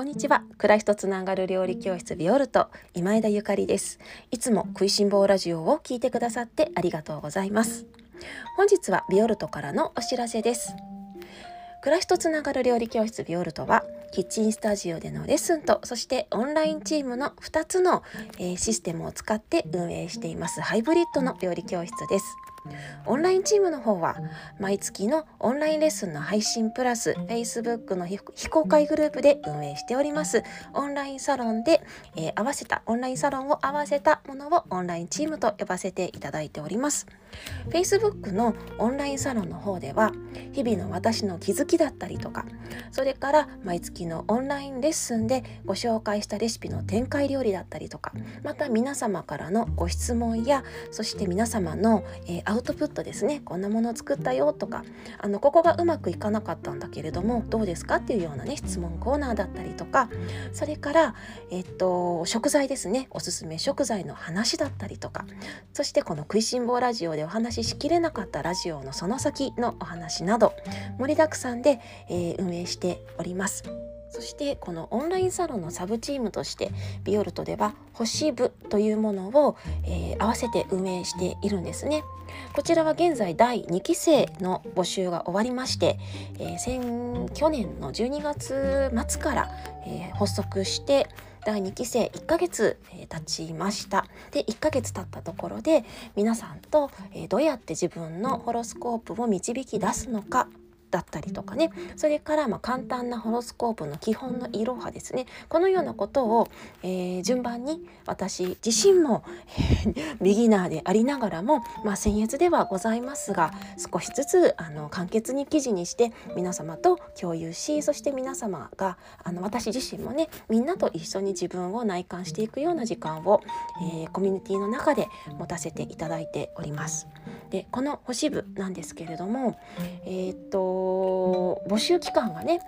こんにちは。暮らしとつながる料理教室ビオルト今枝ゆかりです。いつも食いしん坊ラジオを聞いてくださってありがとうございます。本日はビオルトからのお知らせです。暮らしとつながる料理教室ビオルトはキッチンスタジオでのレッスンとそしてオンラインチームの2つの、えー、システムを使って運営しています。ハイブリッドの料理教室です。オンラインチームの方は毎月のオンラインレッスンの配信プラス Facebook の非公開グループで運営しております。オンラインサロンで、えー、合わせたオンラインサロンを合わせたものをオンラインチームと呼ばせていただいております。Facebook のオンラインサロンの方では日々の私の気づきだったりとかそれから毎月のオンラインレッスンでご紹介したレシピの展開料理だったりとかまた皆様からのご質問やそして皆様の、えー、アウトプットですねこんなものを作ったよとかあのここがうまくいかなかったんだけれどもどうですかっていうようなね質問コーナーだったりとかそれからえっと食材ですねおすすめ食材の話だったりとかそしてこの食いしん坊ラジオでお話ししきれなかったラジオのその先のお話など盛りだくさんで、えー、運営しております。そしてこのオンラインサロンのサブチームとしてビオルトでは星部というものを、えー、合わせて運営しているんですね。こちらは現在第2期生の募集が終わりまして、えー、先去年の12月末から、えー、発足して第2期生1ヶ月、えー、経ちましたで1ヶ月経ったところで皆さんと、えー、どうやって自分のホロスコープを導き出すのかだったりとかねそれからま簡単なホロスコープの基本のいろはですねこのようなことを、えー、順番に私自身も、ビギナーでありながらも、まあ、僭越ではございますが少しずつあの簡潔に記事にして皆様と共有しそして皆様があの私自身もねみんなと一緒に自分を内観していくような時間を、えー、コミュニティの中で持たせていただいております。でこの星部なんですけれどもえっと募集期間がね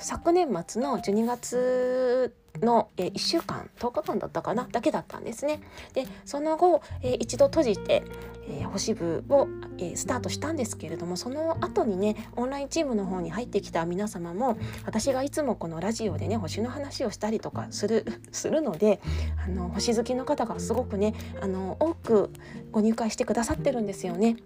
昨年末の12月の、えー、1週間10日間だったかなだけだったんですね。でその後、えー、一度閉じて、えー、星部を、え、スタートしたんですけれどもその後にねオンラインチームの方に入ってきた皆様も私がいつもこのラジオでね星の話をしたりとかする するのであの星好きの方がすごくねあの多くご入会してくださってるんですよね。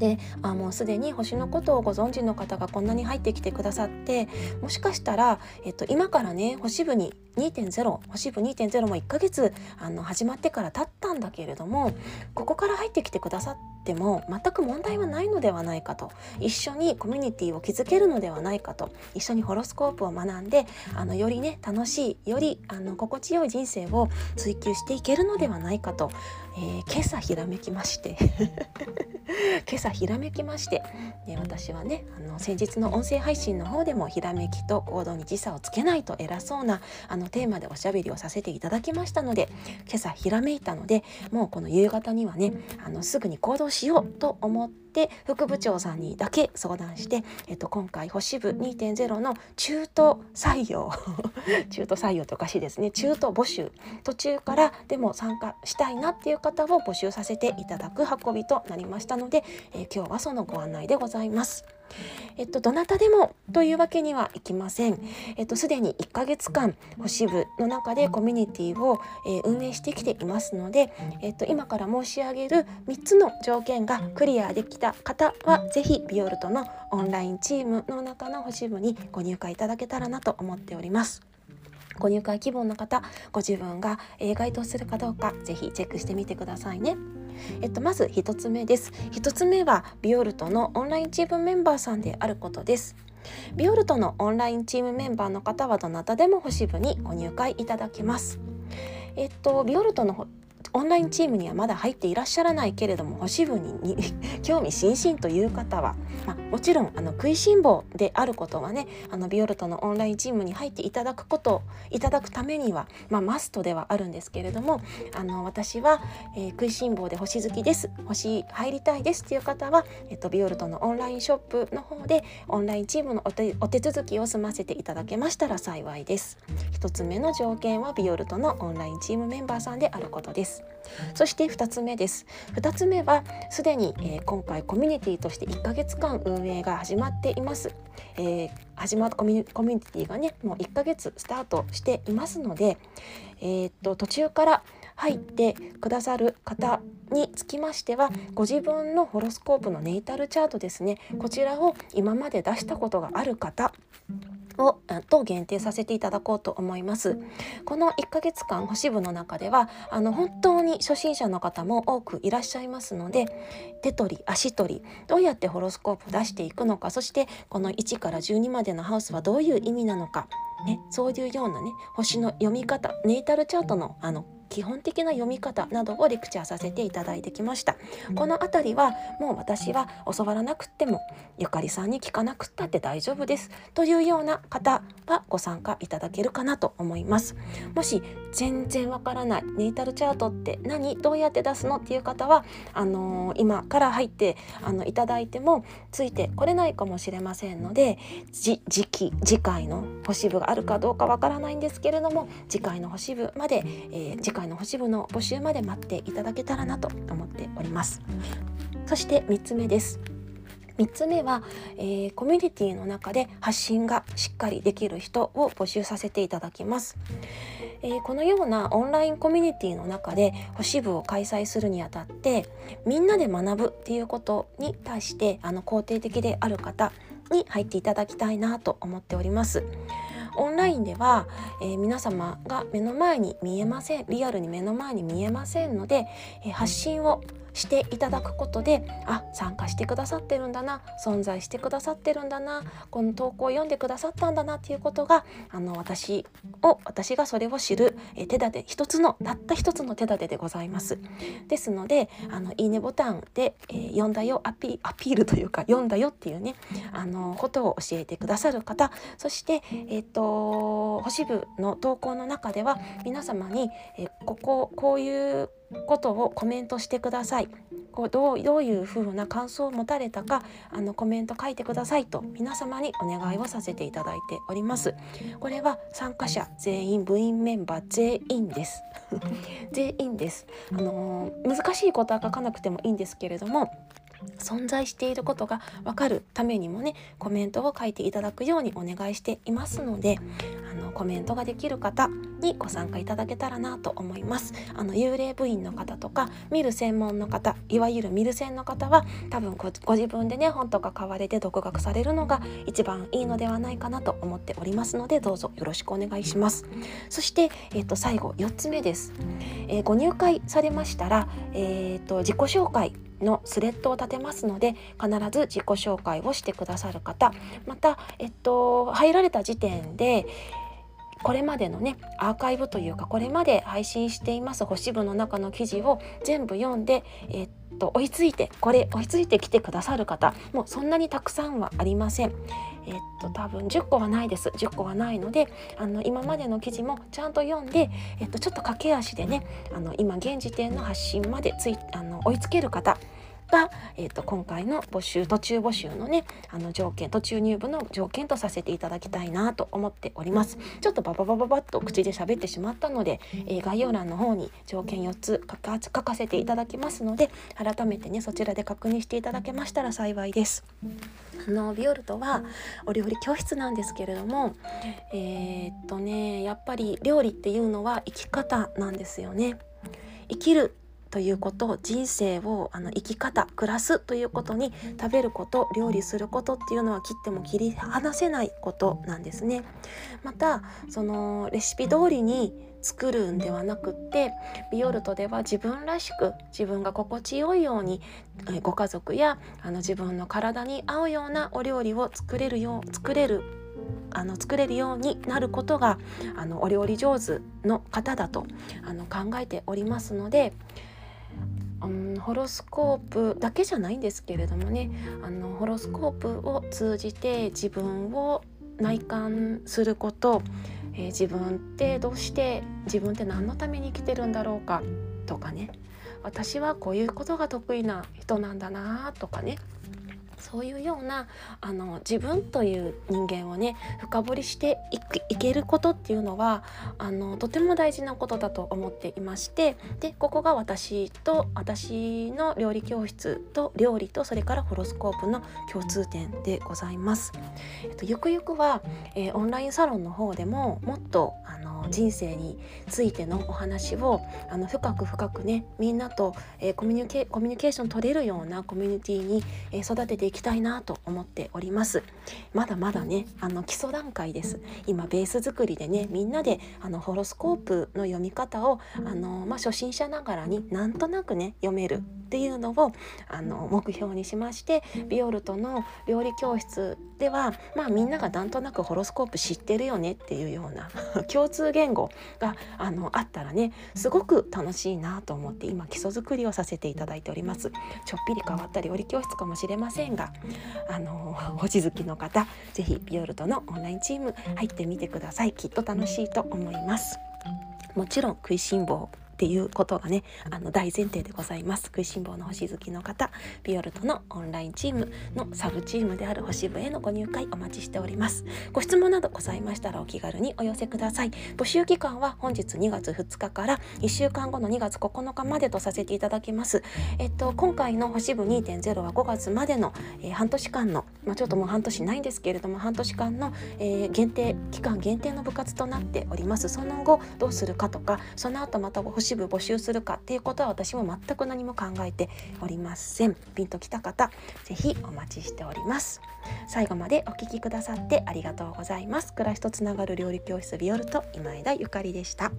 であもうすでに星のことをご存知の方がこんなに入ってきてくださってもしかしたら、えっと、今からね星部に2.0星部2.0も1ヶ月あの始まってから経ったんだけれどもここから入ってきてくださっても全く問題はないのではないかと。一緒にコミュニティを築けるのではないかと。一緒にホロスコープを学んであのよりね楽しいよりあの心地よい人生を追求していけるのではないかと、えー、今朝ひらめきまして。今朝ひらめきまして、ね、私はねあの先日の音声配信の方でもひらめきと行動に時差をつけないと偉そうなあのテーマでおしゃべりをさせていただきましたので今朝ひらめいたのでもうこの夕方にはねあのすぐに行動しようと思って副部長さんにだけ相談して、えっと、今回星部2.0の中途採用 中途採用っておかしいですね中途募集途中からでも参加したいなっていう方を募集させていただく運びとなりましたので、えー、今日はそのご案内でございます。えっと、どなたでもというわけにはいきません。えっと、すでに1ヶ月間、星部の中でコミュニティを、えー、運営してきていますので、えっと、今から申し上げる3つの条件がクリアできた方は、是非ビオルトのオンラインチームの中の星部にご入会いただけたらなと思っております。ご入会希望の方、ご自分が該当するかどうか、是非チェックしてみてくださいね。えっと、まず1つ目です。1つ目はビオルトのオンラインチームメンバーさんであることです。ビオルトのオンラインチームメンバーの方はどなたでも星部にご入会いただけます。えっと、ビオルトのオンラインチームにはまだ入っていらっしゃらないけれども星部に 興味津々という方は、まあ、もちろんあの食いしん坊であることはねあのビオルトのオンラインチームに入っていただくこといただくためには、まあ、マストではあるんですけれどもあの私は、えー、食いしん坊で星好きです星入りたいですっていう方は、えっと、ビオルトのオンラインショップの方でオンラインチームのお手お手続きを済ませていただけましたら幸いです。1つ目の条件はビオルトのオンラインチームメンバーさんであることです。そして2つ目です。2つ目はすでに、えー、今回コミュニティとして1ヶ月間運営が始まっています、えー、始まったコミュニティがねもう1ヶ月スタートしていますので、えー、っと途中から入ってくださる方につきましてはご自分のホロスコープのネイタルチャートですねこちらを今まで出したことがある方をと限定させていただこうと思います。この1ヶ月間星部の中ではあの本当に初心者の方も多くいらっしゃいますので手取り足取りどうやってホロスコープを出していくのかそしてこの1から12までのハウスはどういう意味なのかね、そういうようなね星の読み方ネイタルチャートのあの基本的な読み方などをレクチャーさせていただいてきました。この辺りはもう私は教わらなくってもゆかりさんに聞かなくったって大丈夫です。というような方はご参加いただけるかなと思います。もし全然わからないネイタルチャートって何どうやって出すのっていう方はあのー、今から入ってあのいただいてもついてこれないかもしれませんので次期次回の星部があるかどうかわからないんですけれども次回の星部まで、えー、次回回の星部の募集まで待っていただけたらなと思っております。そして3つ目です。3つ目は、えー、コミュニティの中で発信がしっかりできる人を募集させていただきます、えー、このようなオンラインコミュニティの中で星部を開催するにあたってみんなで学ぶっていうことに対してあの肯定的である方に入っていただきたいなと思っております。オンラインでは、えー、皆様が目の前に見えませんリアルに目の前に見えませんので、えー、発信をしていただくことであ参加してくださってるんだな存在してくださってるんだなこの投稿を読んでくださったんだなっていうことがあの私を私がそれを知るえ手立て一つのたった一つの手立てでございます。ですのであのいいねボタンで、えー、読んだよアピールというか読んだよっていうねあのことを教えてくださる方そしてえっ、ー、と星部の投稿の中では皆様に、えー、こここういうことをコメントしてください。こうどうどういうふうな感想を持たれたかあのコメント書いてくださいと皆様にお願いをさせていただいております。これは参加者全員部員メンバー全員です。全員です。あのー、難しいことは書かなくてもいいんですけれども。存在していることが分かるためにもねコメントを書いていただくようにお願いしていますのであのコメントができる方にご参加いただけたらなと思います。あの幽霊部員の方とか見る専門の方いわゆる見る専の方は多分ご自分でね本とか買われて独学されるのが一番いいのではないかなと思っておりますのでどうぞよろしくお願いします。そして、えー、と最後4つ目です、えー、ご入会されましたら、えー、と自己紹介のスレッドを立てますので必ず自己紹介をしてくださる方また、えっと、入られた時点でこれまでのねアーカイブというかこれまで配信しています星部の中の記事を全部読んで、えっと追いついてこれ追いついてきてくださる方もうそんなにたくさんはありません。えっと多分10個はないです10個はないのであの今までの記事もちゃんと読んで、えっと、ちょっと駆け足でねあの今現時点の発信までついあの追いつける方が、えーと、今回の募集途中募集のねあの条件途中入部の条件とさせていただきたいなと思っております。ちょっとバババババッと口で喋ってしまったので、えー、概要欄の方に条件4つ書か書かせていただきますので改めてねそちらで確認していただけましたら幸いです。あのビオルトはお料理教室なんですけれどもえー、っとねやっぱり料理っていうのは生き方なんですよね。生きるということ人生をあの生き方暮らすということに食べること料理することっていうのは切っても切り離せないことなんですね。またそのレシピ通りに作るんではなくってビオルトでは自分らしく自分が心地よいようにご家族やあの自分の体に合うようなお料理を作れるよう作れるあの作れるようになることがあのお料理上手の方だとあの考えておりますのでうん、ホロスコープだけじゃないんですけれどもね。あのホロスコープを通じて自分を内観すること、えー、自分ってどうして自分って何のために生きてるんだろうか。とかね。私はこういうことが得意な人なんだなとかね。そういうようなあの自分という人間をね深掘りしていけることっていうのはあのとても大事なことだと思っていましてでここが私と私の料理教室と料理とそれからホロスコープの共通点でございます。えっと、ゆくゆくは、えー、オンラインサロンの方でももっとあの人生についてのお話をあの深く深くねみんなと、えー、コミュニケコミュニケーション取れるようなコミュニティに、えー、育てていきたいなと思っております。まだまだねあの基礎段階です。今ベース作りでねみんなであのホロスコープの読み方をあの、まあ、初心者ながらになんとなくね読めるっていうのをあの目標にしましてビオルトの料理教室ではまあみんながなんとなくホロスコープ知ってるよねっていうような 共通言語があのあったらねすごく楽しいなと思って今基礎作りをさせていただいております。ちょっぴり変わった料理教室かもしれませんがあの星好きの方是非ビオルトのオンラインチーム入ってみてください。きっと楽しいと思います。もちろん食いしん坊。っていうことがねあの大前提でございます。食いしん坊の星好きの方ビオルトのオンラインチームのサブチームである星部へのご入会お待ちしております。ご質問などございましたらお気軽にお寄せください。募集期間は本日2月2日から1週間後の2月9日までとさせていただきます。えっと今回の星部2.0は5月までの、えー、半年間のまあ、ちょっともう半年ないんですけれども半年間の、えー、限定期間限定の部活となっております。その後どうするかとかその後また星支部募集するかっていうことは私も全く何も考えておりません。ピンときた方ぜひお待ちしております。最後までお聞きくださってありがとうございます。暮らしとつながる料理教室ビオルト今枝ゆかりでした。